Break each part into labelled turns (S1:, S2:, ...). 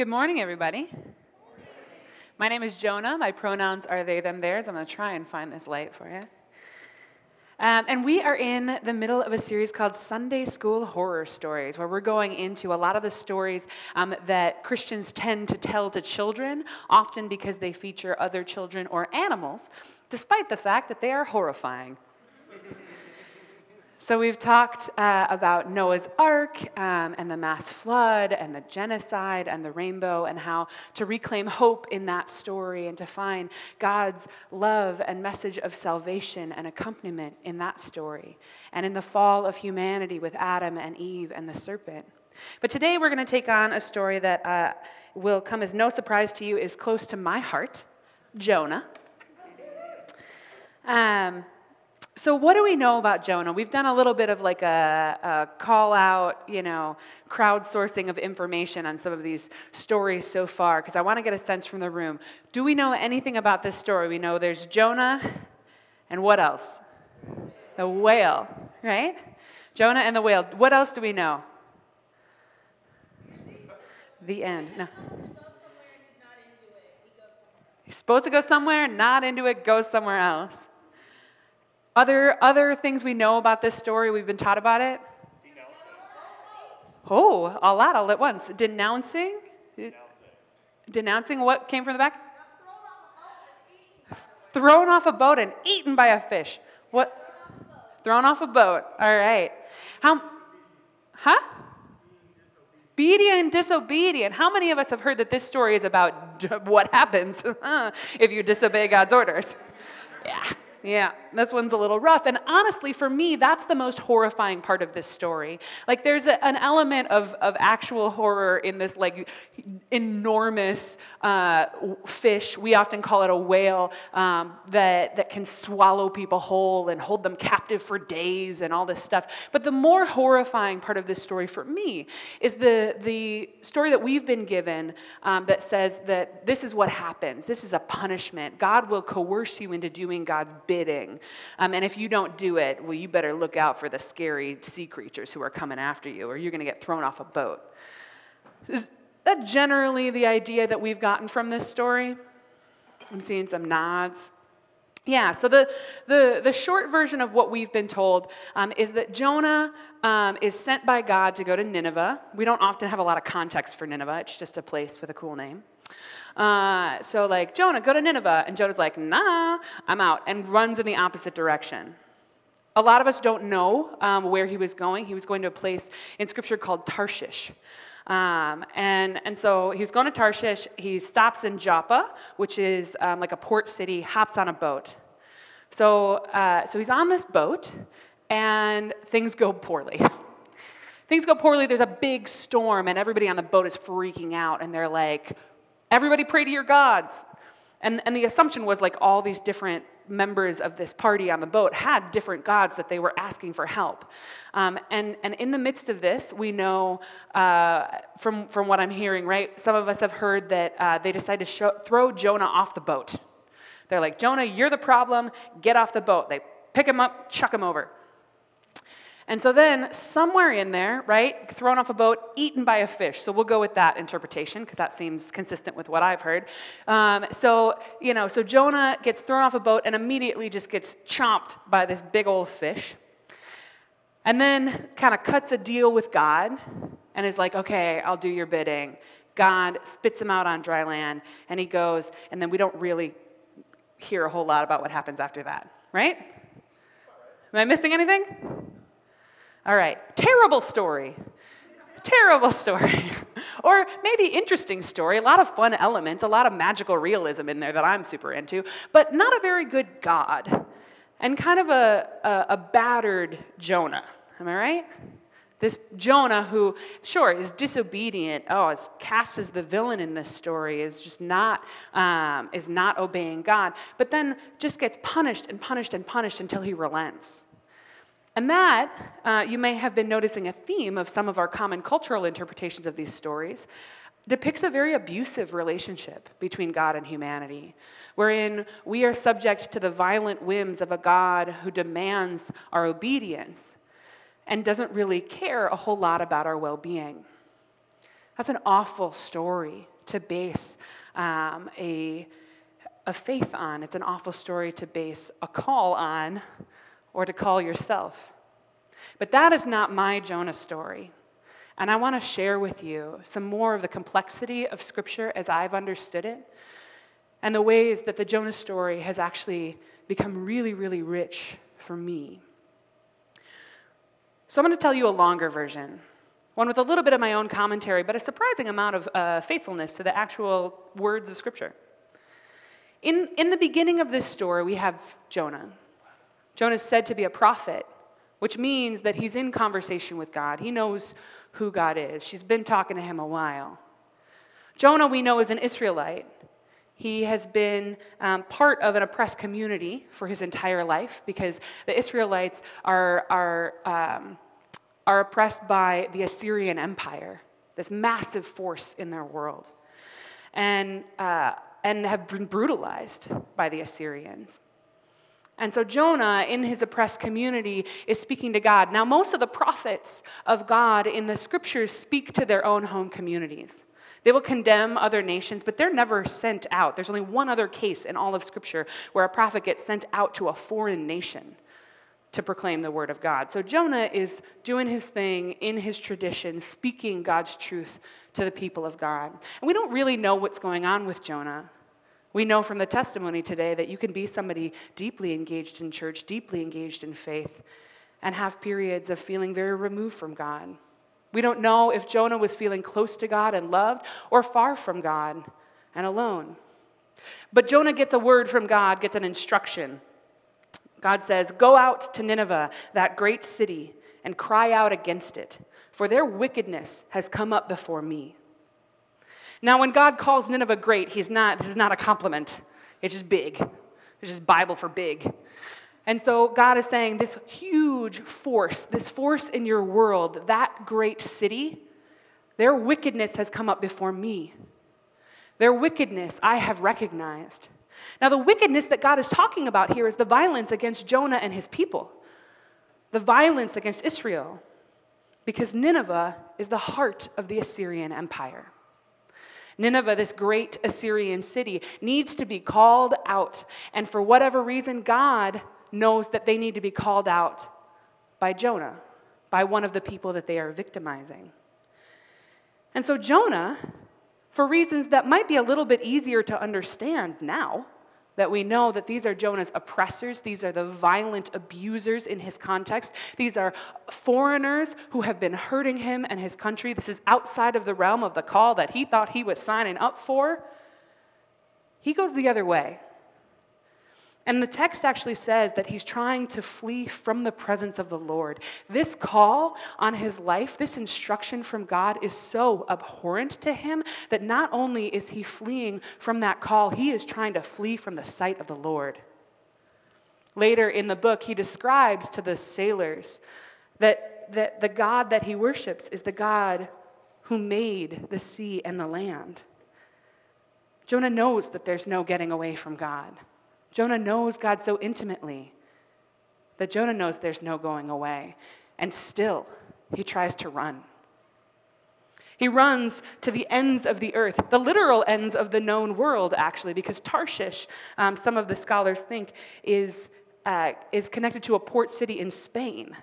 S1: Good morning, everybody. My name is Jonah. My pronouns are they, them, theirs. I'm going to try and find this light for you. Um, and we are in the middle of a series called Sunday School Horror Stories, where we're going into a lot of the stories um, that Christians tend to tell to children, often because they feature other children or animals, despite the fact that they are horrifying. So, we've talked uh, about Noah's Ark um, and the mass flood and the genocide and the rainbow, and how to reclaim hope in that story and to find God's love and message of salvation and accompaniment in that story, and in the fall of humanity with Adam and Eve and the serpent. But today we're going to take on a story that uh, will come as no surprise to you, is close to my heart Jonah. Um, so, what do we know about Jonah? We've done a little bit of like a, a, call out, you know, crowdsourcing of information on some of these stories so far, because I want to get a sense from the room. Do we know anything about this story? We know there's Jonah, and what else? The whale, right? Jonah and the whale. What else do we know? The end. No. He's supposed to go somewhere, not into it, go somewhere else. Other, other things we know about this story, we've been taught about it? Oh, a lot all at once. Denouncing? Denouncing. Denouncing what came from the back? Thrown off a boat and eaten by a fish. What? Thrown off a boat. All right. How? Huh? Obedient and disobedient. How many of us have heard that this story is about what happens if you disobey God's orders? Yeah. Yeah, this one's a little rough. And honestly, for me, that's the most horrifying part of this story. Like, there's a, an element of, of actual horror in this, like, enormous uh, fish. We often call it a whale um, that, that can swallow people whole and hold them captive for days and all this stuff. But the more horrifying part of this story for me is the, the story that we've been given um, that says that this is what happens. This is a punishment. God will coerce you into doing God's bidding. Um, and if you don't do it, well, you better look out for the scary sea creatures who are coming after you, or you're going to get thrown off a boat. Is that generally the idea that we've gotten from this story? I'm seeing some nods. Yeah, so the, the, the short version of what we've been told um, is that Jonah um, is sent by God to go to Nineveh. We don't often have a lot of context for Nineveh, it's just a place with a cool name. Uh, so, like, Jonah, go to Nineveh. And Jonah's like, nah, I'm out, and runs in the opposite direction. A lot of us don't know um, where he was going. He was going to a place in Scripture called Tarshish. Um, and, and so he was going to Tarshish. He stops in Joppa, which is um, like a port city, hops on a boat. So, uh, so he's on this boat, and things go poorly. things go poorly. There's a big storm, and everybody on the boat is freaking out, and they're like, Everybody pray to your gods. And, and the assumption was like all these different members of this party on the boat had different gods that they were asking for help. Um, and, and in the midst of this, we know uh, from, from what I'm hearing, right? Some of us have heard that uh, they decided to show, throw Jonah off the boat. They're like, Jonah, you're the problem, get off the boat. They pick him up, chuck him over. And so then, somewhere in there, right, thrown off a boat, eaten by a fish. So we'll go with that interpretation because that seems consistent with what I've heard. Um, so, you know, so Jonah gets thrown off a boat and immediately just gets chomped by this big old fish. And then kind of cuts a deal with God and is like, okay, I'll do your bidding. God spits him out on dry land and he goes, and then we don't really hear a whole lot about what happens after that, right? Am I missing anything? All right, terrible story. Terrible story. or maybe interesting story, a lot of fun elements, a lot of magical realism in there that I'm super into, but not a very good God. And kind of a, a, a battered Jonah. Am I right? This Jonah, who, sure, is disobedient, oh, is cast as the villain in this story, is just not, um, is not obeying God, but then just gets punished and punished and punished until he relents. And that, uh, you may have been noticing a theme of some of our common cultural interpretations of these stories, depicts a very abusive relationship between God and humanity, wherein we are subject to the violent whims of a God who demands our obedience and doesn't really care a whole lot about our well being. That's an awful story to base um, a, a faith on. It's an awful story to base a call on or to call yourself. But that is not my Jonah story. And I want to share with you some more of the complexity of Scripture as I've understood it and the ways that the Jonah story has actually become really, really rich for me. So I'm going to tell you a longer version, one with a little bit of my own commentary, but a surprising amount of uh, faithfulness to the actual words of Scripture. In, in the beginning of this story, we have Jonah. Jonah is said to be a prophet, which means that he's in conversation with God. He knows who God is. She's been talking to him a while. Jonah, we know, is an Israelite. He has been um, part of an oppressed community for his entire life because the Israelites are, are, um, are oppressed by the Assyrian Empire, this massive force in their world, and, uh, and have been brutalized by the Assyrians. And so Jonah, in his oppressed community, is speaking to God. Now, most of the prophets of God in the scriptures speak to their own home communities. They will condemn other nations, but they're never sent out. There's only one other case in all of Scripture where a prophet gets sent out to a foreign nation to proclaim the word of God. So Jonah is doing his thing in his tradition, speaking God's truth to the people of God. And we don't really know what's going on with Jonah. We know from the testimony today that you can be somebody deeply engaged in church, deeply engaged in faith, and have periods of feeling very removed from God. We don't know if Jonah was feeling close to God and loved or far from God and alone. But Jonah gets a word from God, gets an instruction. God says, Go out to Nineveh, that great city, and cry out against it, for their wickedness has come up before me. Now, when God calls Nineveh great, he's not, this is not a compliment. It's just big. It's just Bible for big. And so God is saying this huge force, this force in your world, that great city, their wickedness has come up before me. Their wickedness I have recognized. Now, the wickedness that God is talking about here is the violence against Jonah and his people, the violence against Israel, because Nineveh is the heart of the Assyrian Empire. Nineveh, this great Assyrian city, needs to be called out. And for whatever reason, God knows that they need to be called out by Jonah, by one of the people that they are victimizing. And so, Jonah, for reasons that might be a little bit easier to understand now, that we know that these are Jonah's oppressors, these are the violent abusers in his context, these are foreigners who have been hurting him and his country. This is outside of the realm of the call that he thought he was signing up for. He goes the other way. And the text actually says that he's trying to flee from the presence of the Lord. This call on his life, this instruction from God is so abhorrent to him that not only is he fleeing from that call, he is trying to flee from the sight of the Lord. Later in the book, he describes to the sailors that, that the God that he worships is the God who made the sea and the land. Jonah knows that there's no getting away from God. Jonah knows God so intimately that Jonah knows there's no going away. And still, he tries to run. He runs to the ends of the earth, the literal ends of the known world, actually, because Tarshish, um, some of the scholars think, is, uh, is connected to a port city in Spain,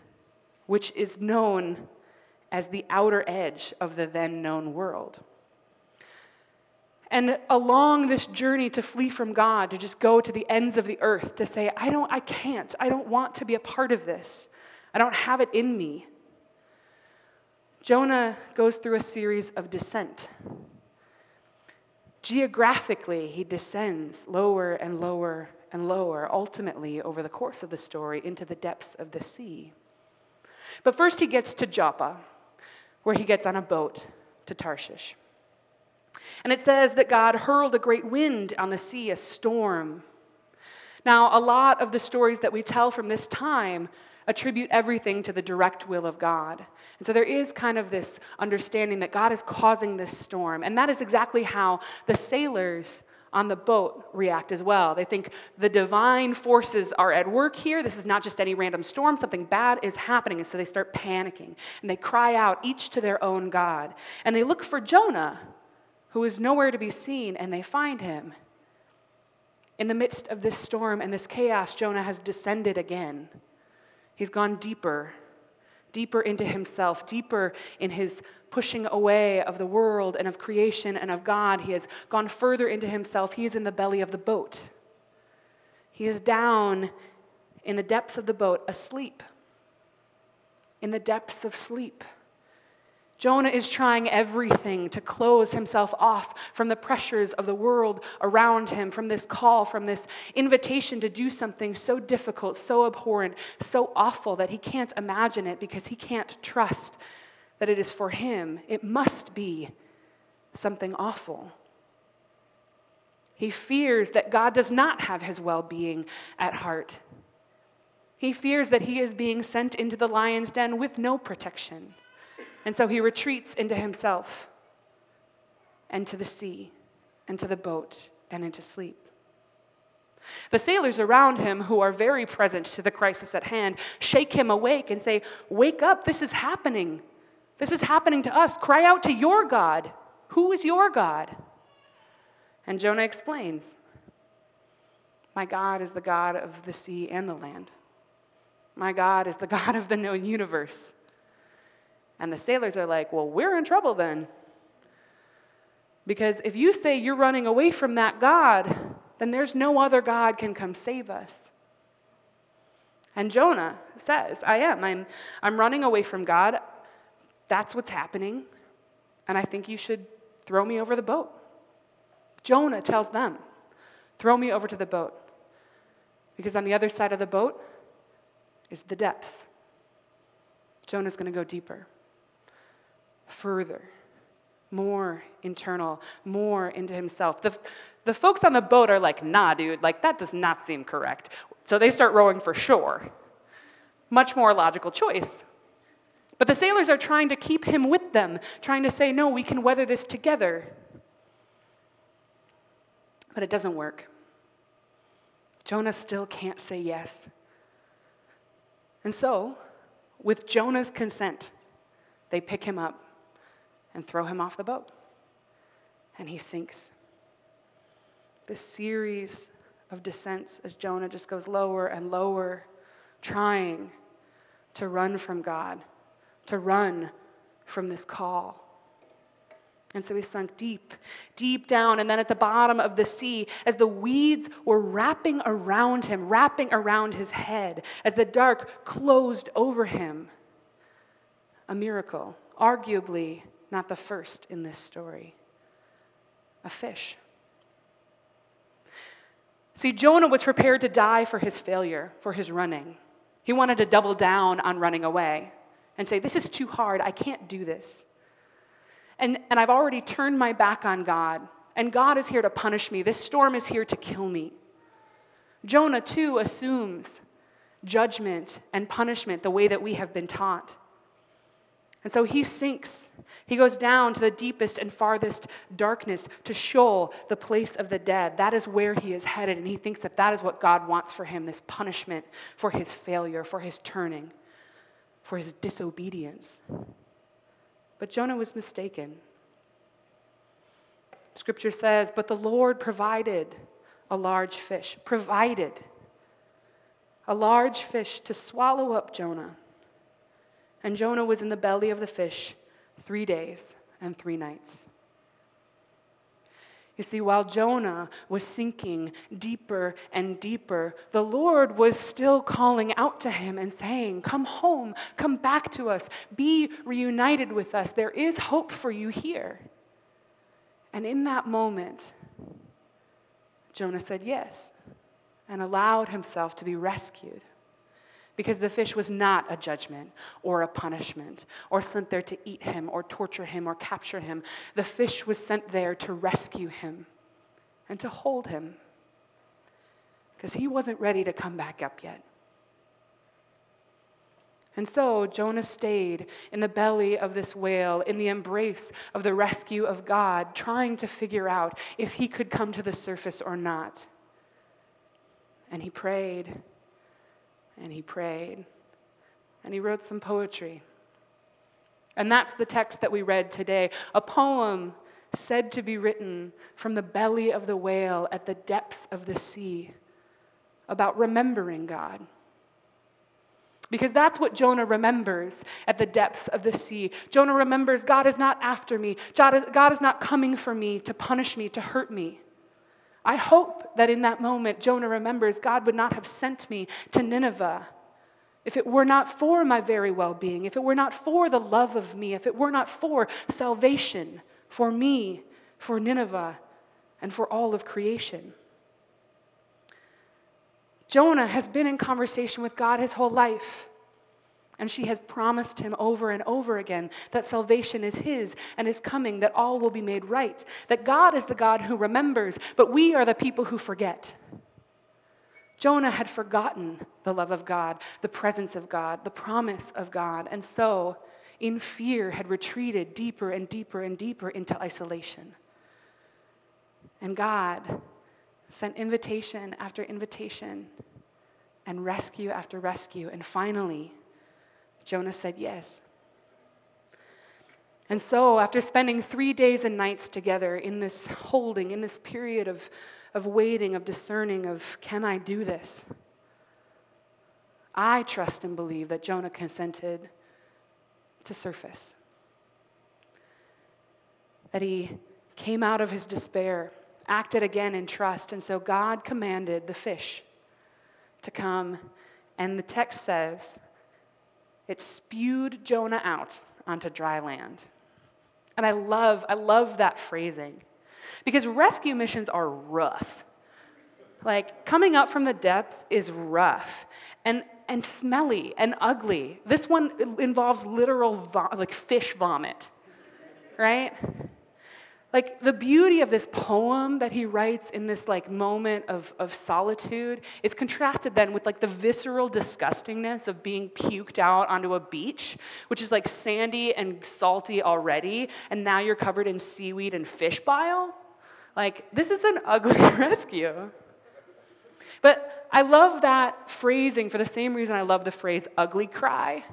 S1: which is known as the outer edge of the then known world. And along this journey to flee from God, to just go to the ends of the earth, to say, I don't, I can't, I don't want to be a part of this. I don't have it in me. Jonah goes through a series of descent. Geographically, he descends lower and lower and lower, ultimately, over the course of the story, into the depths of the sea. But first, he gets to Joppa, where he gets on a boat to Tarshish. And it says that God hurled a great wind on the sea, a storm. Now, a lot of the stories that we tell from this time attribute everything to the direct will of God. And so there is kind of this understanding that God is causing this storm. And that is exactly how the sailors on the boat react as well. They think the divine forces are at work here. This is not just any random storm, something bad is happening. And so they start panicking and they cry out, each to their own God. And they look for Jonah, who is nowhere to be seen, and they find him. In the midst of this storm and this chaos, Jonah has descended again. He's gone deeper, deeper into himself, deeper in his pushing away of the world and of creation and of God. He has gone further into himself. He is in the belly of the boat. He is down in the depths of the boat, asleep. In the depths of sleep. Jonah is trying everything to close himself off from the pressures of the world around him, from this call, from this invitation to do something so difficult, so abhorrent, so awful that he can't imagine it because he can't trust that it is for him. It must be something awful. He fears that God does not have his well being at heart. He fears that he is being sent into the lion's den with no protection. And so he retreats into himself and to the sea and to the boat and into sleep. The sailors around him, who are very present to the crisis at hand, shake him awake and say, Wake up, this is happening. This is happening to us. Cry out to your God. Who is your God? And Jonah explains My God is the God of the sea and the land. My God is the God of the known universe. And the sailors are like, Well, we're in trouble then. Because if you say you're running away from that God, then there's no other God can come save us. And Jonah says, I am. I'm, I'm running away from God. That's what's happening. And I think you should throw me over the boat. Jonah tells them, Throw me over to the boat. Because on the other side of the boat is the depths. Jonah's going to go deeper further, more internal, more into himself. The, the folks on the boat are like, nah, dude, like that does not seem correct. So they start rowing for shore. Much more logical choice. But the sailors are trying to keep him with them, trying to say, no, we can weather this together. But it doesn't work. Jonah still can't say yes. And so, with Jonah's consent, they pick him up and throw him off the boat. And he sinks. This series of descents as Jonah just goes lower and lower, trying to run from God, to run from this call. And so he sunk deep, deep down. And then at the bottom of the sea, as the weeds were wrapping around him, wrapping around his head, as the dark closed over him, a miracle, arguably not the first in this story a fish. See, Jonah was prepared to die for his failure, for his running. He wanted to double down on running away and say, This is too hard. I can't do this. And, and I've already turned my back on God, and God is here to punish me. This storm is here to kill me. Jonah, too, assumes judgment and punishment the way that we have been taught. And so he sinks. He goes down to the deepest and farthest darkness, to Sheol, the place of the dead. That is where he is headed. And he thinks that that is what God wants for him this punishment for his failure, for his turning, for his disobedience. But Jonah was mistaken. Scripture says, But the Lord provided a large fish, provided a large fish to swallow up Jonah. And Jonah was in the belly of the fish three days and three nights. You see, while Jonah was sinking deeper and deeper, the Lord was still calling out to him and saying, Come home, come back to us, be reunited with us. There is hope for you here. And in that moment, Jonah said yes and allowed himself to be rescued because the fish was not a judgment or a punishment or sent there to eat him or torture him or capture him. The fish was sent there to rescue him and to hold him because he wasn't ready to come back up yet. And so Jonah stayed in the belly of this whale, in the embrace of the rescue of God, trying to figure out if he could come to the surface or not. And he prayed, and he prayed, and he wrote some poetry. And that's the text that we read today a poem said to be written from the belly of the whale at the depths of the sea about remembering God. Because that's what Jonah remembers at the depths of the sea. Jonah remembers God is not after me, God is not coming for me to punish me, to hurt me. I hope that in that moment, Jonah remembers God would not have sent me to Nineveh if it were not for my very well being, if it were not for the love of me, if it were not for salvation for me, for Nineveh, and for all of creation. Jonah has been in conversation with God his whole life. And she has promised him over and over again that salvation is his and is coming, that all will be made right, that God is the God who remembers, but we are the people who forget. Jonah had forgotten the love of God, the presence of God, the promise of God, and so, in fear, had retreated deeper and deeper and deeper into isolation. And God sent invitation after invitation and rescue after rescue. And finally, Jonah said yes. And so, after spending three days and nights together in this holding, in this period of, of waiting, of discerning, of can I do this? I trust and believe that Jonah consented to surface. That he came out of his despair acted again in trust. And so God commanded the fish to come. And the text says it spewed Jonah out onto dry land. And I love, I love that phrasing because rescue missions are rough. Like coming up from the depths is rough and, and smelly and ugly. This one involves literal like fish vomit, right? Like the beauty of this poem that he writes in this like moment of, of solitude is contrasted then with like the visceral disgustingness of being puked out onto a beach which is like sandy and salty already and now you're covered in seaweed and fish bile. Like this is an ugly rescue. But i love that phrasing for the same reason i love the phrase ugly cry.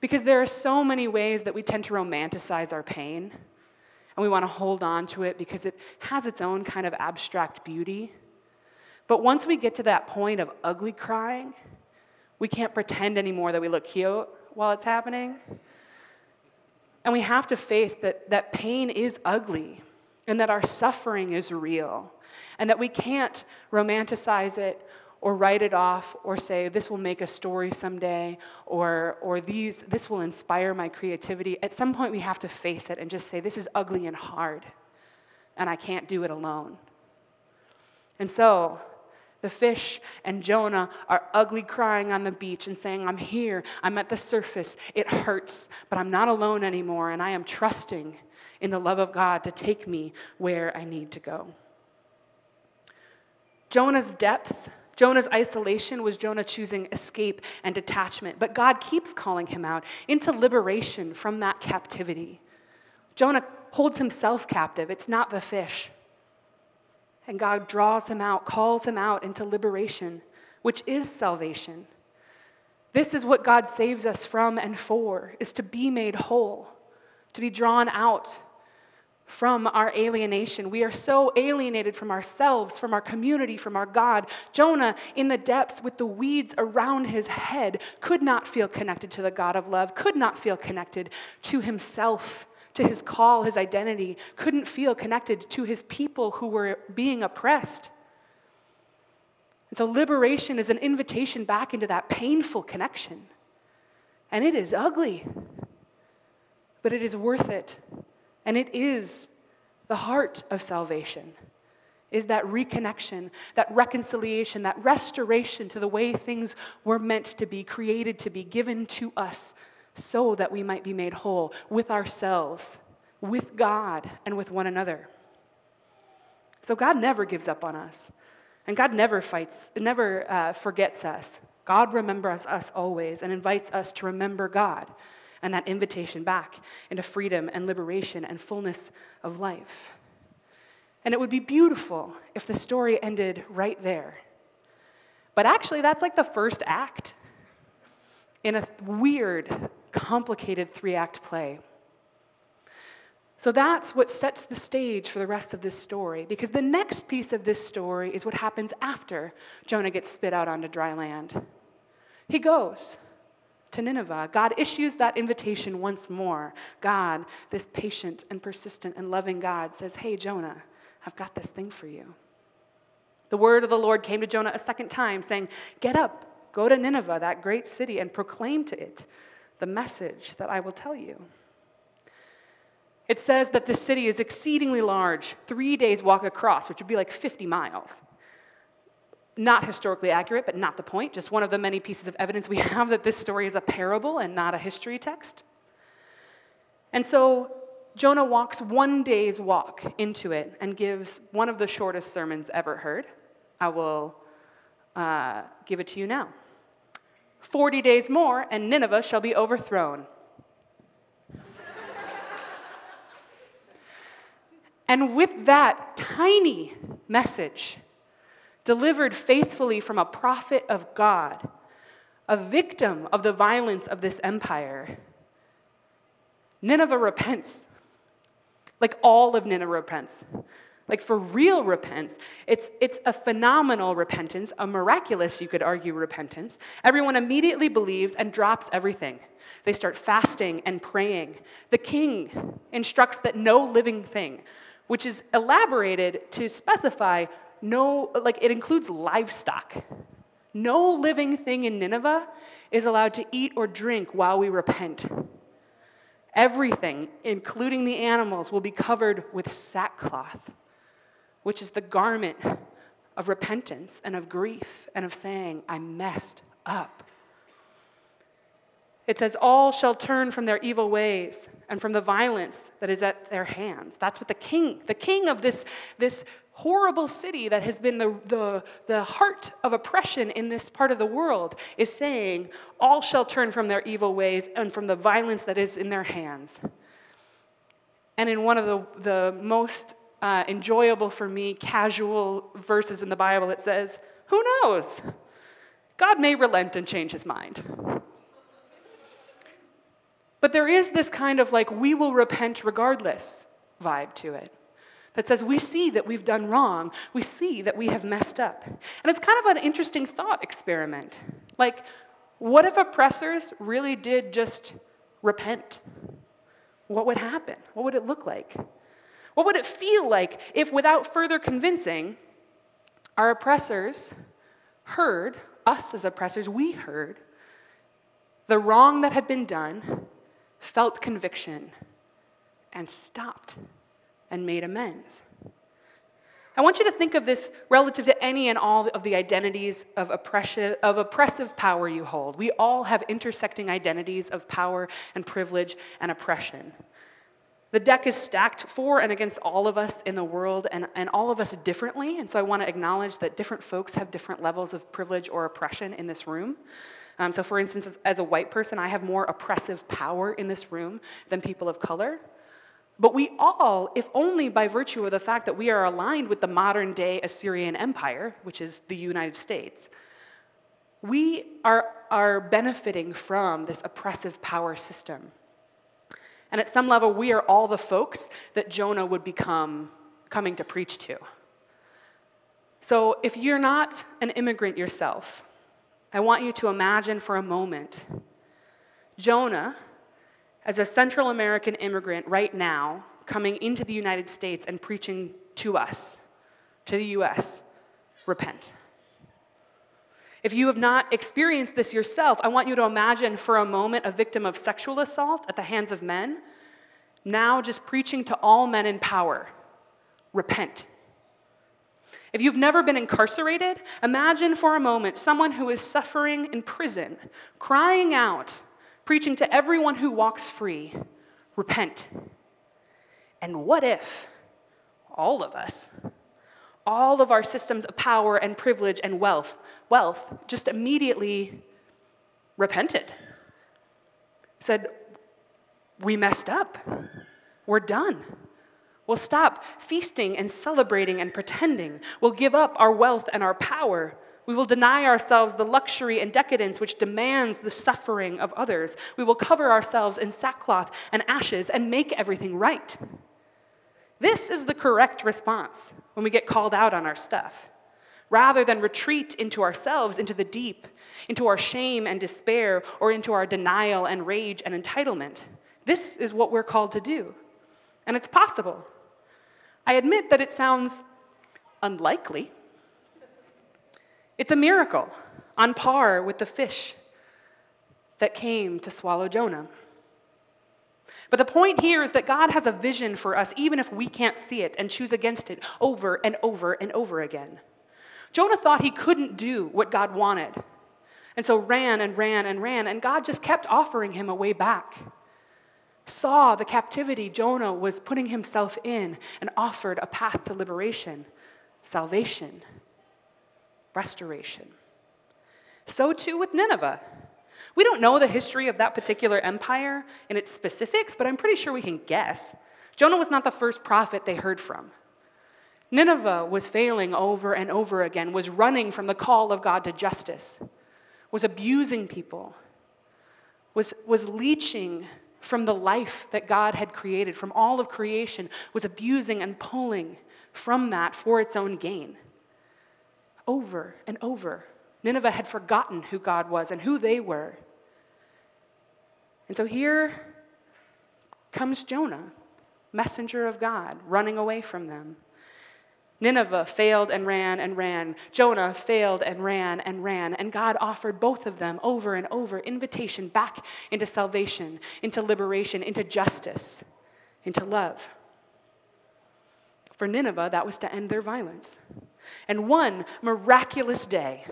S1: Because there are so many ways that we tend to romanticize our pain and we want to hold on to it because it has its own kind of abstract beauty. But once we get to that point of ugly crying, we can't pretend anymore that we look cute while it's happening. And we have to face that, that pain is ugly and that our suffering is real and that we can't romanticize it or write it off or say this will make a story someday or or these this will inspire my creativity at some point we have to face it and just say this is ugly and hard and i can't do it alone and so the fish and Jonah are ugly crying on the beach and saying, I'm here, I'm at the surface, it hurts, but I'm not alone anymore, and I am trusting in the love of God to take me where I need to go. Jonah's depths Jonah's isolation was Jonah choosing escape and detachment, but God keeps calling him out into liberation from that captivity. Jonah holds himself captive, it's not the fish. And God draws him out, calls him out into liberation, which is salvation. This is what God saves us from and for, is to be made whole, to be drawn out from our alienation. We are so alienated from ourselves, from our community, from our God. Jonah, in the depths with the weeds around his head, could not feel connected to the God of love, could not feel connected to himself, to his call, his identity, couldn't feel connected to his people who were being oppressed. And so, liberation is an invitation back into that painful connection. And it is ugly, but it is worth it and it is the heart of salvation is that reconnection, that reconciliation, that restoration to the way things were meant to be, created to be, given to us, so that we might be made whole with ourselves, with God, and with one another. So God never gives up on us, and God never fights, never uh, forgets us. God remembers us always and invites us to remember God and that invitation back into freedom and liberation and fullness of life. And it would be beautiful if the story ended right there. But actually, that's like the first act in a weird, complicated three act play. So that's what sets the stage for the rest of this story, because the next piece of this story is what happens after Jonah gets spit out onto dry land. He goes to Nineveh. God issues that invitation once more. God, this patient and persistent and loving God, says, Hey, Jonah, I've got this thing for you. The word of the Lord came to Jonah a second time, saying, Get up, go to Nineveh, that great city, and proclaim to it the message that I will tell you. It says that the city is exceedingly large, three days' walk across, which would be like 50 miles. Not historically accurate, but not the point. Just one of the many pieces of evidence we have that this story is a parable and not a history text. And so Jonah walks one day's walk into it and gives one of the shortest sermons ever heard. I will uh, give it to you now. 40 days more, and Nineveh shall be overthrown. and with that tiny message, delivered faithfully from a prophet of God, a victim of the violence of this empire, Nineveh repents. Like all of Nineveh repents. Like for real repentance. It's, it's a phenomenal repentance, a miraculous, you could argue, repentance. Everyone immediately believes and drops everything. They start fasting and praying. The king instructs that no living thing, which is elaborated to specify no, like it includes livestock. No living thing in Nineveh is allowed to eat or drink while we repent. Everything, including the animals, will be covered with sackcloth, which is the garment of repentance and of grief and of saying, I messed up. It says, All shall turn from their evil ways and from the violence that is at their hands. That's what the king, the king of this, this horrible city that has been the, the, the heart of oppression in this part of the world, is saying, All shall turn from their evil ways and from the violence that is in their hands. And in one of the, the most uh, enjoyable for me casual verses in the Bible, it says, Who knows? God may relent and change his mind. But there is this kind of like, we will repent regardless vibe to it that says we see that we've done wrong, we see that we have messed up. And it's kind of an interesting thought experiment. Like, what if oppressors really did just repent? What would happen? What would it look like? What would it feel like if, without further convincing, our oppressors heard, us as oppressors, we heard the wrong that had been done, felt conviction, and stopped and made amends. I want you to think of this relative to any and all of the identities of, oppression, of oppressive power you hold. We all have intersecting identities of power and privilege and oppression. The deck is stacked for and against all of us in the world, and, and all of us differently. And so I want to acknowledge that different folks have different levels of privilege or oppression in this room. Um, so, for instance, as, as a white person, I have more oppressive power in this room than people of color. But we all, if only by virtue of the fact that we are aligned with the modern day Assyrian Empire, which is the United States, we are, are benefiting from this oppressive power system. And at some level, we are all the folks that Jonah would become coming to preach to. So if you're not an immigrant yourself, I want you to imagine for a moment Jonah as a Central American immigrant right now coming into the United States and preaching to us, to the US, repent. If you have not experienced this yourself, I want you to imagine for a moment a victim of sexual assault at the hands of men, now just preaching to all men in power repent. If you've never been incarcerated, imagine for a moment someone who is suffering in prison, crying out, preaching to everyone who walks free repent. And what if all of us, all of our systems of power and privilege and wealth, wealth just immediately repented. Said, We messed up. We're done. We'll stop feasting and celebrating and pretending. We'll give up our wealth and our power. We will deny ourselves the luxury and decadence which demands the suffering of others. We will cover ourselves in sackcloth and ashes and make everything right. This is the correct response when we get called out on our stuff. Rather than retreat into ourselves, into the deep, into our shame and despair, or into our denial and rage and entitlement, this is what we're called to do. And it's possible. I admit that it sounds unlikely. It's a miracle, on par with the fish that came to swallow Jonah. But the point here is that God has a vision for us, even if we can't see it and choose against it over and over and over again. Jonah thought he couldn't do what God wanted, and so ran and ran and ran, and God just kept offering him a way back saw the captivity Jonah was putting himself in and offered a path to liberation, salvation, restoration. So too with Nineveh. We don't know the history of that particular empire in its specifics, but I'm pretty sure we can guess. Jonah was not the first prophet they heard from. Nineveh was failing over and over again, was running from the call of God to justice, was abusing people, was, was leeching from the life that God had created, from all of creation, was abusing and pulling from that for its own gain. Over and over, Nineveh had forgotten who God was and who they were. And so here comes Jonah, messenger of God, running away from them. Nineveh failed and ran and ran. Jonah failed and ran and ran. And God offered both of them over and over invitation back into salvation, into liberation, into justice, into love. For Nineveh, that was to end their violence. And one miraculous day,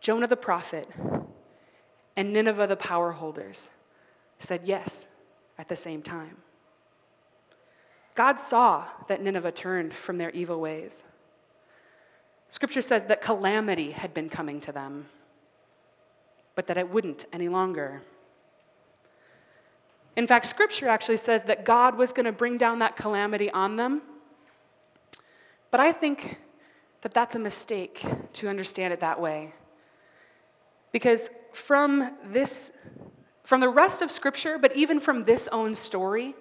S1: Jonah the prophet and Nineveh the power holders said yes at the same time. God saw that Nineveh turned from their evil ways. Scripture says that calamity had been coming to them, but that it wouldn't any longer. In fact, Scripture actually says that God was going to bring down that calamity on them. But I think that that's a mistake to understand it that way. Because from this, from the rest of Scripture, but even from this own story,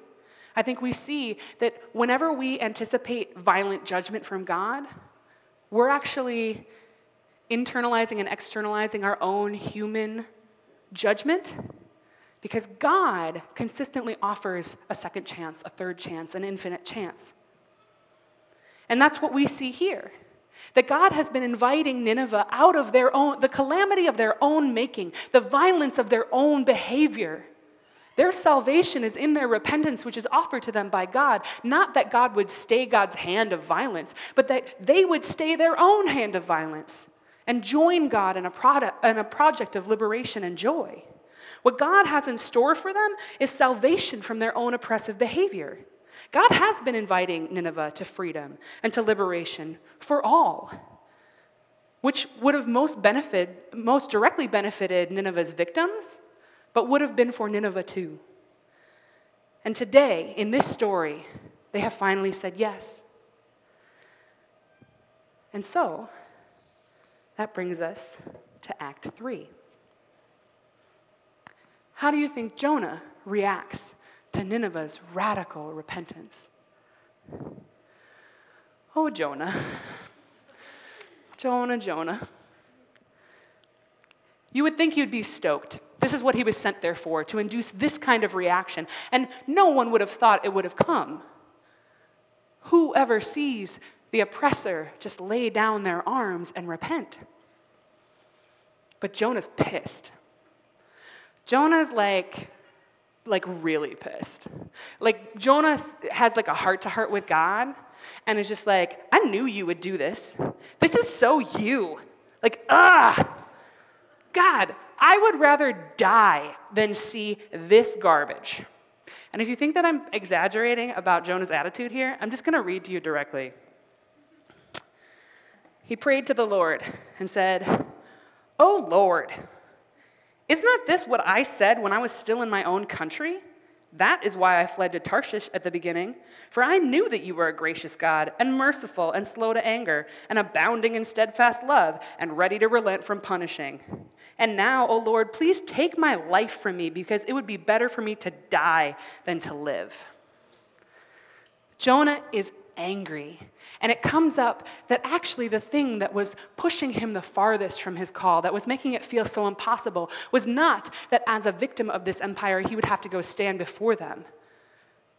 S1: I think we see that whenever we anticipate violent judgment from God, we're actually internalizing and externalizing our own human judgment because God consistently offers a second chance, a third chance, an infinite chance. And that's what we see here. That God has been inviting Nineveh out of their own, the calamity of their own making, the violence of their own behavior, their salvation is in their repentance, which is offered to them by God. Not that God would stay God's hand of violence, but that they would stay their own hand of violence and join God in a, product, in a project of liberation and joy. What God has in store for them is salvation from their own oppressive behavior. God has been inviting Nineveh to freedom and to liberation for all, which would have most benefited, most directly benefited Nineveh's victims but would have been for Nineveh too. And today, in this story, they have finally said yes. And so, that brings us to Act 3. How do you think Jonah reacts to Nineveh's radical repentance? Oh, Jonah. Jonah, Jonah. You would think you'd be stoked this is what he was sent there for, to induce this kind of reaction. And no one would have thought it would have come. Whoever sees the oppressor just lay down their arms and repent? But Jonah's pissed. Jonah's like, like really pissed. Like Jonah has like a heart to heart with God and is just like, I knew you would do this. This is so you. Like, ah, God, I would rather die than see this garbage. And if you think that I'm exaggerating about Jonah's attitude here, I'm just going to read to you directly. he prayed to the Lord and said, Oh Lord, is not this what I said when I was still in my own country? That is why I fled to Tarshish at the beginning, for I knew that you were a gracious God, and merciful, and slow to anger, and abounding in steadfast love, and ready to relent from punishing. And now, O Lord, please take my life from me, because it would be better for me to die than to live. Jonah is angry. And it comes up that actually the thing that was pushing him the farthest from his call, that was making it feel so impossible, was not that as a victim of this empire, he would have to go stand before them,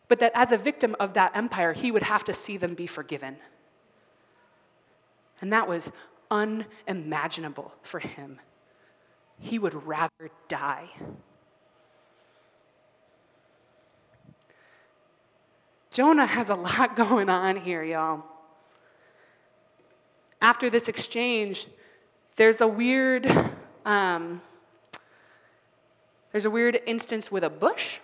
S1: but that as a victim of that empire, he would have to see them be forgiven. And that was unimaginable for him. He would rather die. Jonah has a lot going on here, y'all. After this exchange, there's a weird, um, there's a weird instance with a bush.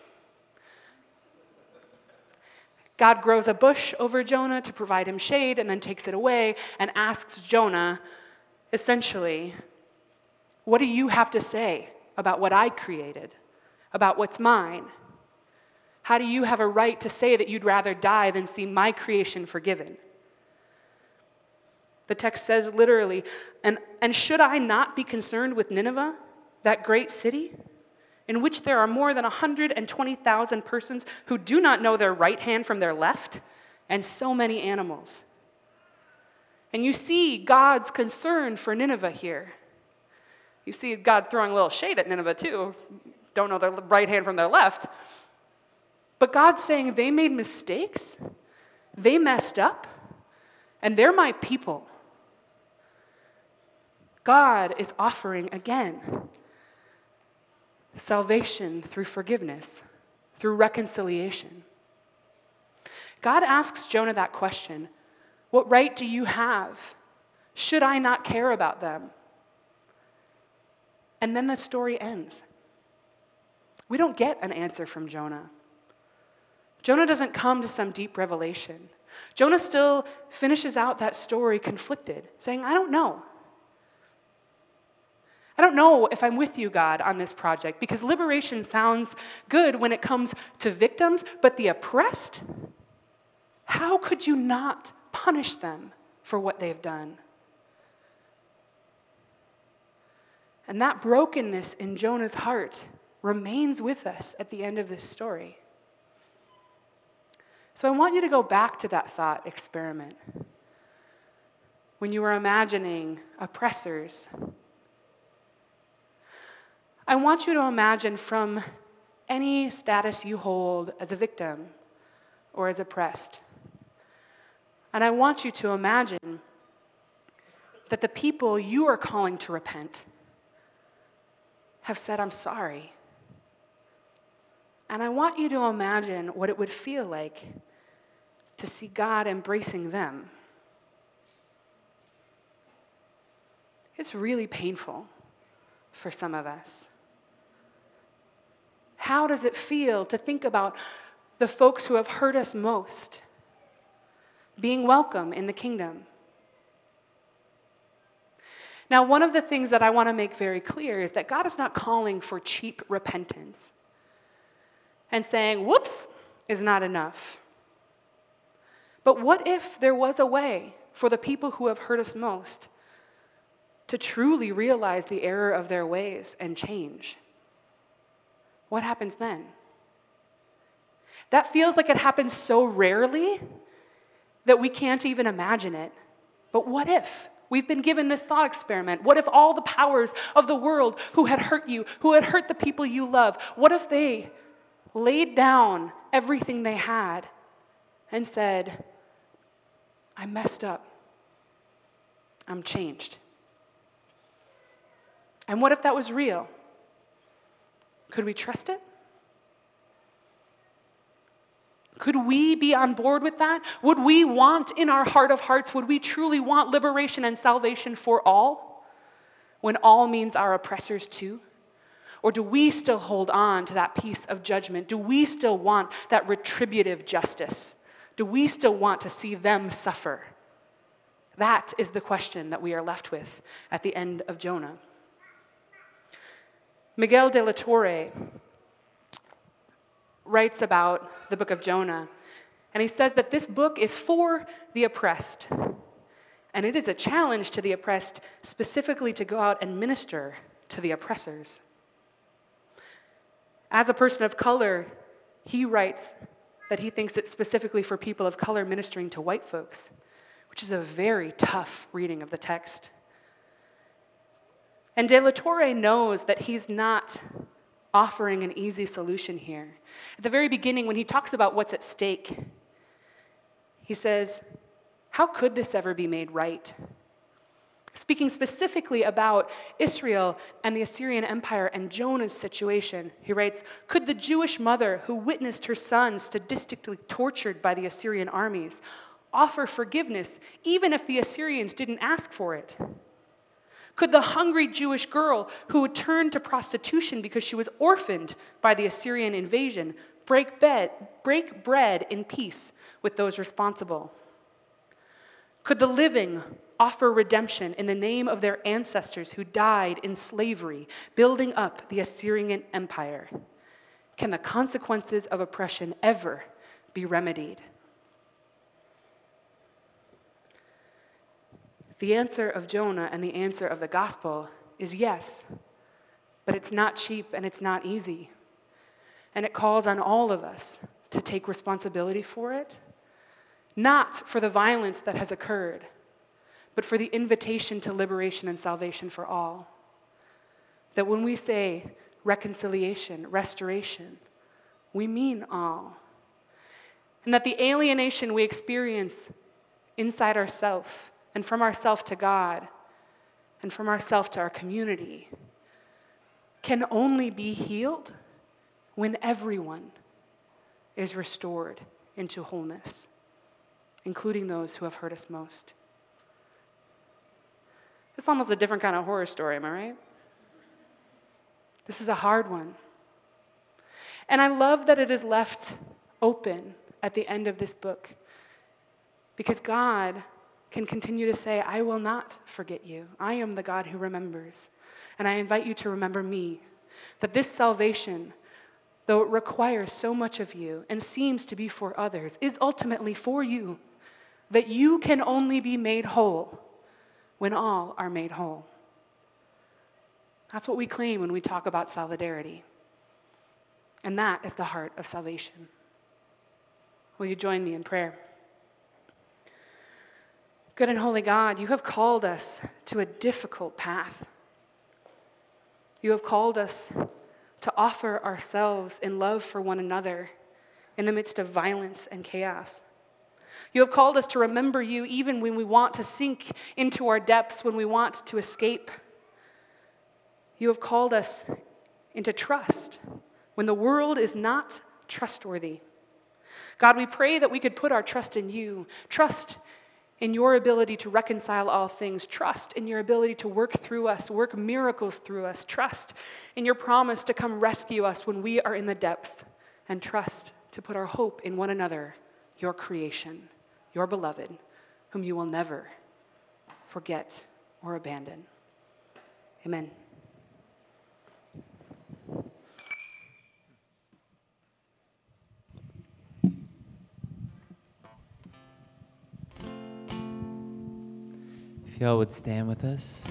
S1: God grows a bush over Jonah to provide him shade and then takes it away and asks Jonah, essentially, What do you have to say about what I created, about what's mine? How do you have a right to say that you'd rather die than see my creation forgiven? The text says literally, and, and should I not be concerned with Nineveh, that great city, in which there are more than 120,000 persons who do not know their right hand from their left, and so many animals? And you see God's concern for Nineveh here. You see God throwing a little shade at Nineveh, too. Don't know their right hand from their left. But God's saying they made mistakes, they messed up, and they're my people. God is offering again salvation through forgiveness, through reconciliation. God asks Jonah that question What right do you have? Should I not care about them? And then the story ends. We don't get an answer from Jonah. Jonah doesn't come to some deep revelation. Jonah still finishes out that story conflicted, saying, I don't know. I don't know if I'm with you, God, on this project, because liberation sounds good when it comes to victims, but the oppressed, how could you not punish them for what they've done? And that brokenness in Jonah's heart remains with us at the end of this story. So I want you to go back to that thought experiment. When you were imagining oppressors, I want you to imagine from any status you hold as a victim or as oppressed. And I want you to imagine that the people you are calling to repent have said, I'm sorry. And I want you to imagine what it would feel like to see God embracing them. It's really painful for some of us. How does it feel to think about the folks who have hurt us most being welcome in the kingdom? Now, one of the things that I want to make very clear is that God is not calling for cheap repentance and saying, whoops, is not enough. But what if there was a way for the people who have hurt us most to truly realize the error of their ways and change? What happens then? That feels like it happens so rarely that we can't even imagine it. But what if? We've been given this thought experiment. What if all the powers of the world who had hurt you, who had hurt the people you love, what if they laid down everything they had and said, I messed up. I'm changed. And what if that was real? Could we trust it? Could we be on board with that? Would we want in our heart of hearts, would we truly want liberation and salvation for all when all means our oppressors too? Or do we still hold on to that piece of judgment? Do we still want that retributive justice? Do we still want to see them suffer? That is the question that we are left with at the end of Jonah. Miguel de la Torre writes about the book of Jonah, and he says that this book is for the oppressed. And it is a challenge to the oppressed specifically to go out and minister to the oppressors. As a person of color, he writes that he thinks it's specifically for people of color ministering to white folks, which is a very tough reading of the text. And De La Torre knows that he's not offering an easy solution here. At the very beginning, when he talks about what's at stake, he says, How could this ever be made right? Speaking specifically about Israel and the Assyrian Empire and Jonah's situation, he writes Could the Jewish mother who witnessed her son sadistically tortured by the Assyrian armies offer forgiveness even if the Assyrians didn't ask for it? Could the hungry Jewish girl who would turn to prostitution because she was orphaned by the Assyrian invasion break, bed, break bread in peace with those responsible? Could the living offer redemption in the name of their ancestors who died in slavery, building up the Assyrian Empire? Can the consequences of oppression ever be remedied? The answer of Jonah and the answer of the gospel is yes, but it's not cheap and it's not easy. And it calls on all of us to take responsibility for it, not for the violence that has occurred, but for the invitation to liberation and salvation for all. That when we say reconciliation, restoration, we mean all. And that the alienation we experience inside ourselves and from ourself to God and from ourself to our community can only be healed when everyone is restored into wholeness, including those who have hurt us most. It's almost a different kind of horror story, am I right? This is a hard one. And I love that it is left open at the end of this book because God can continue to say, I will not forget you. I am the God who remembers. And I invite you to remember me. That this salvation, though it requires so much of you and seems to be for others, is ultimately for you. That you can only be made whole when all are made whole. That's what we claim when we talk about solidarity. And that is the heart of salvation. Will you join me in prayer? Good and holy God, you have called us to a difficult path. You have called us to offer ourselves in love for one another in the midst of violence and chaos. You have called us to remember you even when we want to sink into our depths, when we want to escape. You have called us into trust when the world is not trustworthy. God, we pray that we could put our trust in you, trust in your ability to reconcile all things, trust in your ability to work through us, work miracles through us, trust in your promise to come rescue us when we are in the depths, and trust to put our hope in one another, your creation, your beloved, whom you will never forget or abandon. Amen.
S2: If y'all would stand with us.